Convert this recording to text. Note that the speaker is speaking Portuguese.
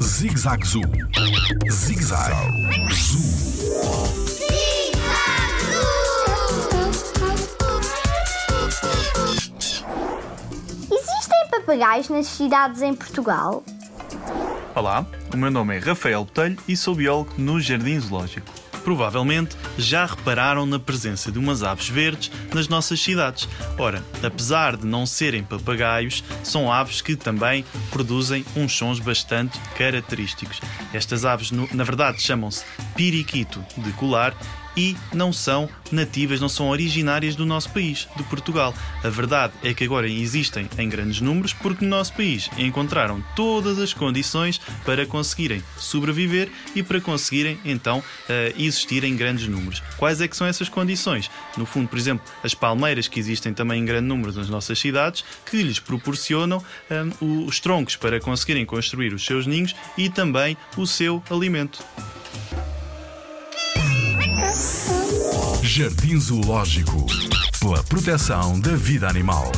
Zig-Zag Zoo. Zig-Zag Zoo. Existem papagaios nas cidades em Portugal? Olá, o meu nome é Rafael Botelho e sou biólogo no Jardim Zoológico. Provavelmente já repararam na presença de umas aves verdes nas nossas cidades. Ora, apesar de não serem papagaios, são aves que também produzem uns sons bastante característicos. Estas aves, na verdade, chamam-se piriquito de colar e não são nativas, não são originárias do nosso país, de Portugal. A verdade é que agora existem em grandes números porque no nosso país encontraram todas as condições para conseguirem sobreviver e para conseguirem então eh, existir em grandes números. Quais é que são essas condições? No fundo, por exemplo, as palmeiras que existem também em grande número nas nossas cidades, que lhes proporcionam eh, os troncos para conseguirem construir os seus ninhos e também o seu alimento. Jardim Zoológico. Pela proteção da vida animal.